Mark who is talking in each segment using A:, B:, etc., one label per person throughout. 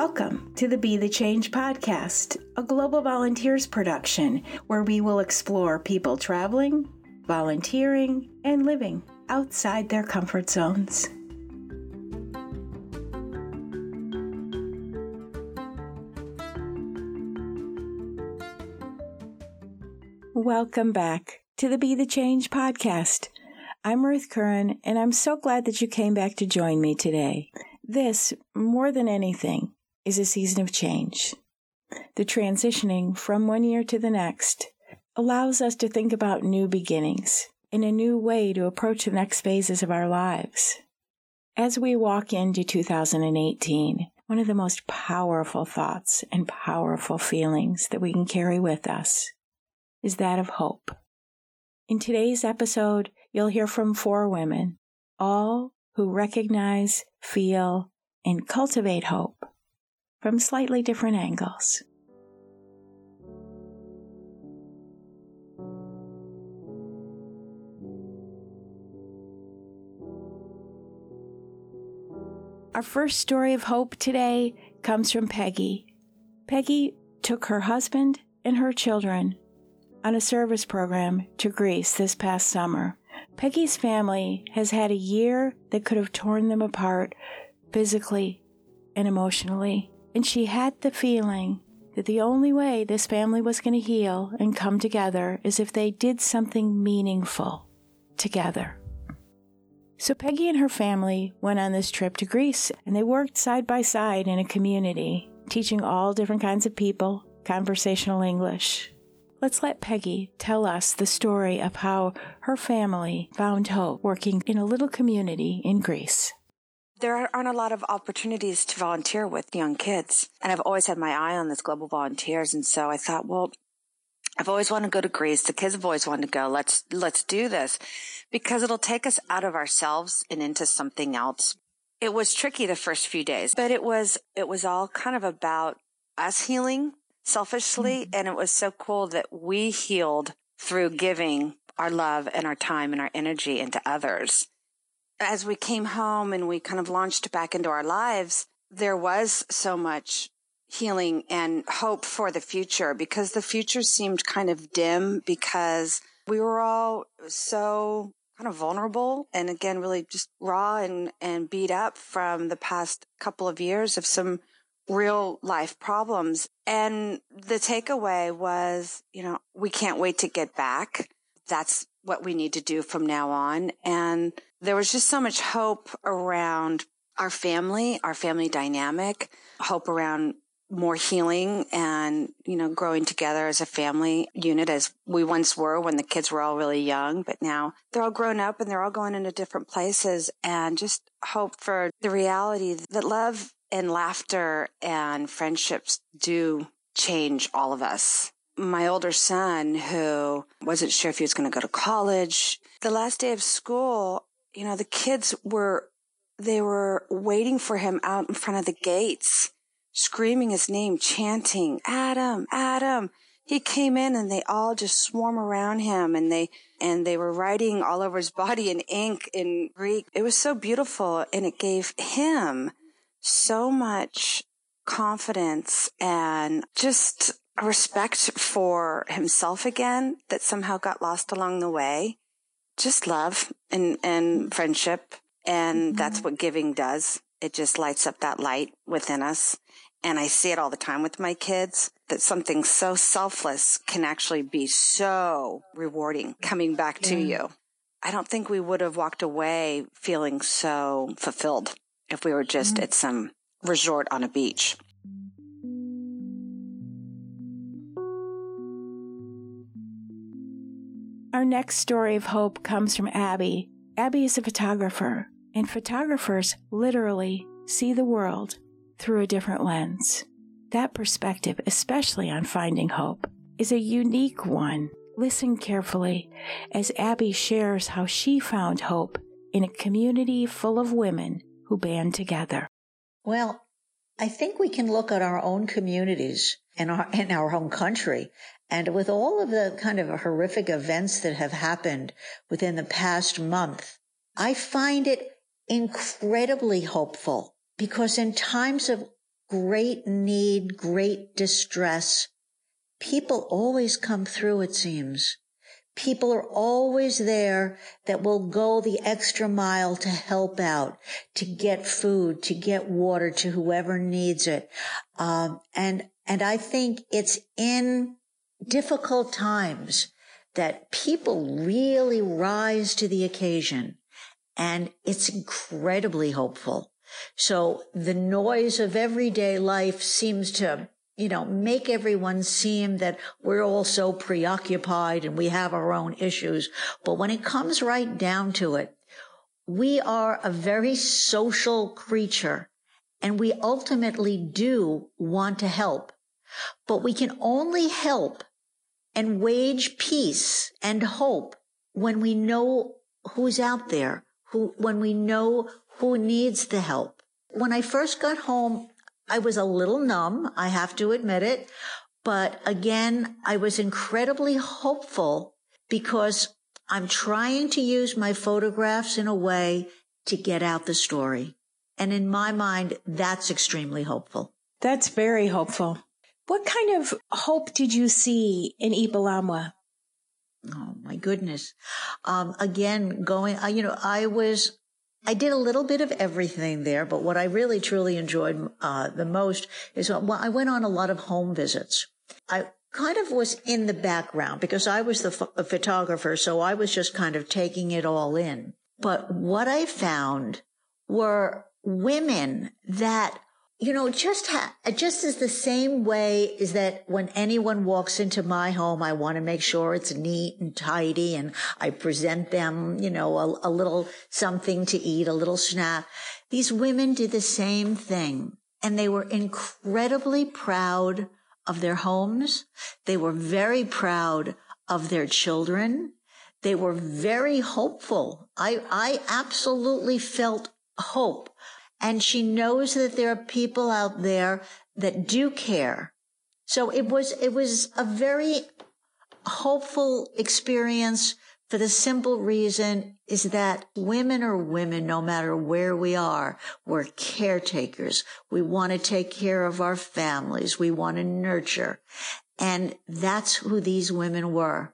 A: Welcome to the Be the Change podcast, a Global Volunteers production where we will explore people traveling, volunteering, and living outside their comfort zones. Welcome back to the Be the Change podcast. I'm Ruth Curran, and I'm so glad that you came back to join me today. This, more than anything, is a season of change. The transitioning from one year to the next allows us to think about new beginnings and a new way to approach the next phases of our lives. As we walk into 2018, one of the most powerful thoughts and powerful feelings that we can carry with us is that of hope. In today's episode, you'll hear from four women, all who recognize, feel, and cultivate hope from slightly different angles. Our first story of hope today comes from Peggy. Peggy took her husband and her children on a service program to Greece this past summer. Peggy's family has had a year that could have torn them apart physically and emotionally, and she had the feeling that the only way this family was going to heal and come together is if they did something meaningful together. So Peggy and her family went on this trip to Greece and they worked side by side in a community, teaching all different kinds of people conversational English. Let's let Peggy tell us the story of how her family found hope working in a little community in Greece.
B: There aren't a lot of opportunities to volunteer with young kids. And I've always had my eye on this global volunteers. And so I thought, well, I've always wanted to go to Greece. The kids have always wanted to go. Let's, let's do this because it'll take us out of ourselves and into something else. It was tricky the first few days, but it was, it was all kind of about us healing selfishly. Mm-hmm. And it was so cool that we healed through giving our love and our time and our energy into others. As we came home and we kind of launched back into our lives, there was so much healing and hope for the future because the future seemed kind of dim because we were all so kind of vulnerable and again really just raw and and beat up from the past couple of years of some real life problems. And the takeaway was, you know, we can't wait to get back. That's what we need to do from now on. And there was just so much hope around our family, our family dynamic, hope around more healing and, you know, growing together as a family unit as we once were when the kids were all really young, but now they're all grown up and they're all going into different places and just hope for the reality that love and laughter and friendships do change all of us. My older son, who wasn't sure if he was going to go to college, the last day of school, you know, the kids were, they were waiting for him out in front of the gates, screaming his name, chanting, Adam, Adam. He came in and they all just swarm around him and they, and they were writing all over his body in ink in Greek. It was so beautiful and it gave him so much confidence and just respect for himself again that somehow got lost along the way. Just love and, and friendship. And mm-hmm. that's what giving does. It just lights up that light within us. And I see it all the time with my kids that something so selfless can actually be so rewarding coming back yeah. to you. I don't think we would have walked away feeling so fulfilled if we were just mm-hmm. at some resort on a beach.
A: Our next story of hope comes from Abby. Abby is a photographer, and photographers literally see the world through a different lens. That perspective, especially on finding hope, is a unique one. Listen carefully as Abby shares how she found hope in a community full of women who band together?
C: Well, I think we can look at our own communities and our, in our home country. And with all of the kind of horrific events that have happened within the past month, I find it incredibly hopeful because in times of great need, great distress, people always come through, it seems. People are always there that will go the extra mile to help out, to get food, to get water to whoever needs it. Um, and, and I think it's in difficult times that people really rise to the occasion and it's incredibly hopeful. So the noise of everyday life seems to you know, make everyone seem that we're all so preoccupied and we have our own issues. But when it comes right down to it, we are a very social creature and we ultimately do want to help, but we can only help and wage peace and hope when we know who's out there, who, when we know who needs the help. When I first got home, I was a little numb. I have to admit it. But again, I was incredibly hopeful because I'm trying to use my photographs in a way to get out the story. And in my mind, that's extremely hopeful.
A: That's very hopeful. What kind of hope did you see in Ipalamwa?
C: Oh my goodness. Um, again, going, uh, you know, I was I did a little bit of everything there, but what I really truly enjoyed uh, the most is well, I went on a lot of home visits. I kind of was in the background because I was the ph- photographer, so I was just kind of taking it all in. But what I found were women that you know, just ha- just as the same way is that when anyone walks into my home, I want to make sure it's neat and tidy and I present them, you know, a, a little something to eat, a little snack. These women did the same thing and they were incredibly proud of their homes. They were very proud of their children. They were very hopeful. I, I absolutely felt hope and she knows that there are people out there that do care. So it was, it was a very hopeful experience for the simple reason is that women are women no matter where we are. We're caretakers. We want to take care of our families. We want to nurture. And that's who these women were.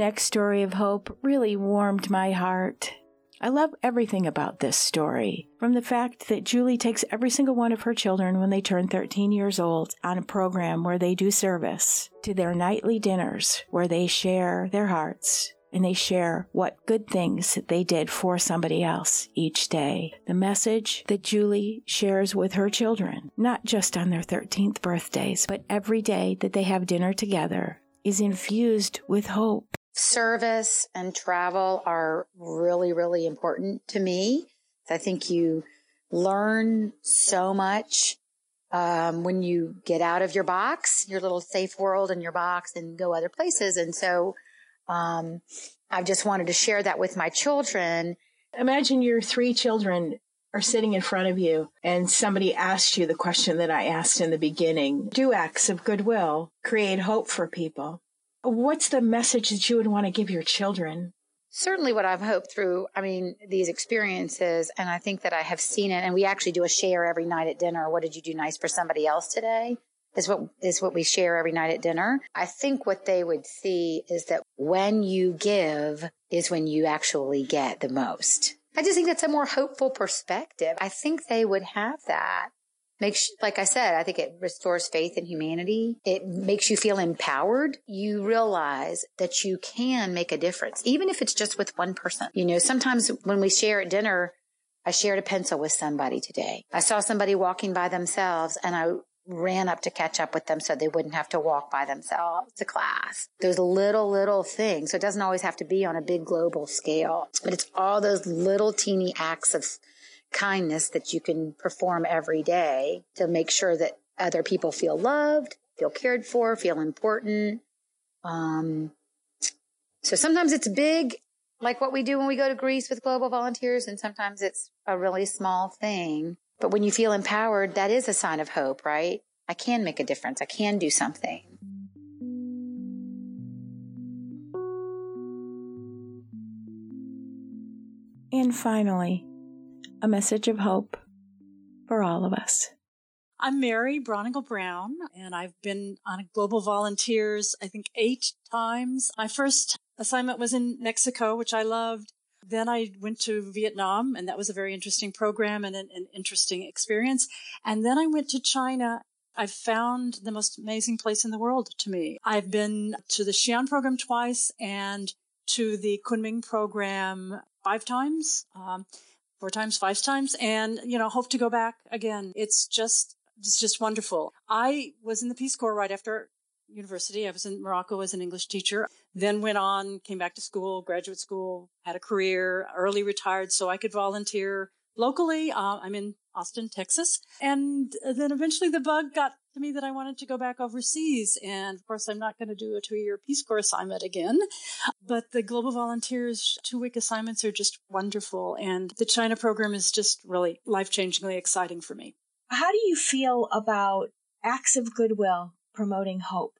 A: Next story of hope really warmed my heart. I love everything about this story, from the fact that Julie takes every single one of her children when they turn 13 years old on a program where they do service, to their nightly dinners where they share their hearts and they share what good things they did for somebody else each day. The message that Julie shares with her children, not just on their 13th birthdays, but every day that they have dinner together, is infused with hope.
D: Service and travel are really, really important to me. I think you learn so much um, when you get out of your box, your little safe world in your box and go other places. And so um, I just wanted to share that with my children.
A: Imagine your three children are sitting in front of you and somebody asked you the question that I asked in the beginning. Do acts of goodwill create hope for people? What's the message that you would want to give your children?
D: Certainly what I've hoped through, I mean, these experiences, and I think that I have seen it, and we actually do a share every night at dinner. What did you do nice for somebody else today? Is what is what we share every night at dinner. I think what they would see is that when you give is when you actually get the most. I just think that's a more hopeful perspective. I think they would have that makes, like I said, I think it restores faith in humanity. It makes you feel empowered. You realize that you can make a difference, even if it's just with one person. You know, sometimes when we share at dinner, I shared a pencil with somebody today. I saw somebody walking by themselves and I ran up to catch up with them so they wouldn't have to walk by themselves to class. Those little, little things. So it doesn't always have to be on a big global scale, but it's all those little teeny acts of kindness that you can perform every day to make sure that other people feel loved, feel cared for, feel important. Um, so sometimes it's big, like what we do when we go to Greece with global volunteers, and sometimes it's a really small thing. But when you feel empowered, that is a sign of hope, right? I can make a difference. I can do something.
A: And finally, a message of hope for all of us.
E: I'm Mary Bronigal Brown, and I've been on Global Volunteers, I think, eight times. My first assignment was in Mexico, which I loved. Then I went to Vietnam, and that was a very interesting program and an, an interesting experience. And then I went to China. I found the most amazing place in the world to me. I've been to the Xi'an program twice and to the Kunming program five times. Um, four times, five times, and you know, hope to go back again. It's just it's just wonderful. I was in the Peace Corps right after university. I was in Morocco as an English teacher, then went on, came back to school, graduate school, had a career, early retired so I could volunteer locally. Uh, I'm in Austin, Texas. And then eventually the bug got to me that I wanted to go back overseas. And of course, I'm not going to do a two year Peace Corps assignment again. But the Global Volunteers two week assignments are just wonderful. And the China program is just really life changingly exciting for me.
A: How do you feel about acts of goodwill promoting hope?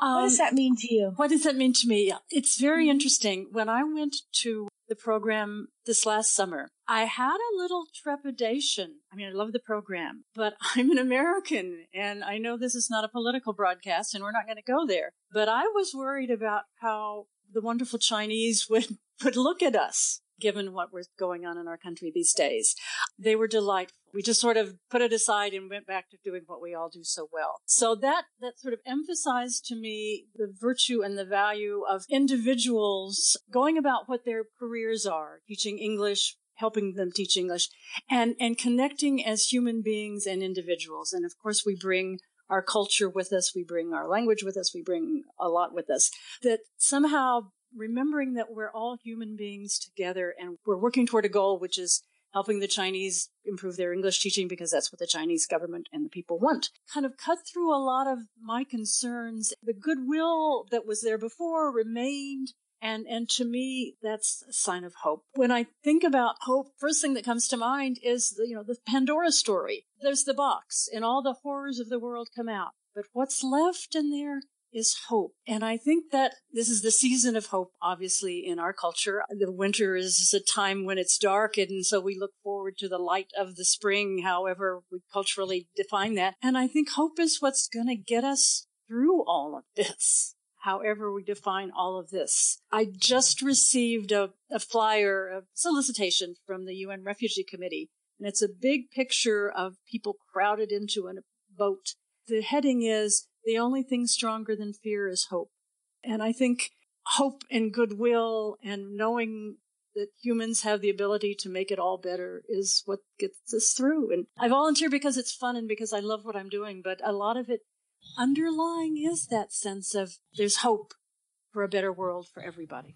A: Um, what does that mean to you?
E: What does that mean to me? It's very mm-hmm. interesting. When I went to the program this last summer, I had a little trepidation. I mean, I love the program, but I'm an American and I know this is not a political broadcast and we're not going to go there. But I was worried about how the wonderful Chinese would, would look at us given what was going on in our country these days. They were delightful. We just sort of put it aside and went back to doing what we all do so well. So that, that sort of emphasized to me the virtue and the value of individuals going about what their careers are, teaching English, helping them teach English and, and connecting as human beings and individuals. And of course, we bring our culture with us. We bring our language with us. We bring a lot with us that somehow remembering that we're all human beings together and we're working toward a goal, which is helping the Chinese improve their English teaching because that's what the Chinese government and the people want. Kind of cut through a lot of my concerns. The goodwill that was there before remained. And, and to me, that's a sign of hope. When I think about hope, first thing that comes to mind is, the, you know, the Pandora story. There's the box and all the horrors of the world come out. But what's left in there is hope. And I think that this is the season of hope, obviously, in our culture. The winter is a time when it's dark, and so we look forward to the light of the spring, however we culturally define that. And I think hope is what's going to get us through all of this. However, we define all of this. I just received a, a flyer, a solicitation from the UN Refugee Committee, and it's a big picture of people crowded into a boat. The heading is the only thing stronger than fear is hope. And I think hope and goodwill and knowing that humans have the ability to make it all better is what gets us through. And I volunteer because it's fun and because I love what I'm doing, but a lot of it underlying is that sense of there's hope for a better world for everybody.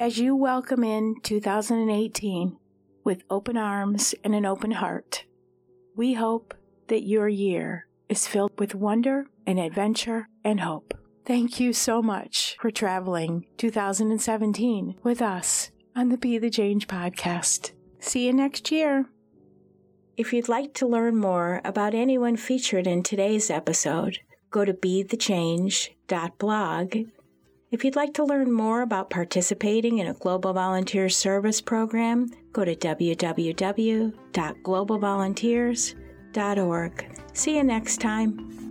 A: As you welcome in 2018, with open arms and an open heart. We hope that your year is filled with wonder and adventure and hope. Thank you so much for traveling 2017 with us on the Be the Change podcast. See you next year. If you'd like to learn more about anyone featured in today's episode, go to bethechange.blog if you'd like to learn more about participating in a Global Volunteer Service program, go to www.globalvolunteers.org. See you next time.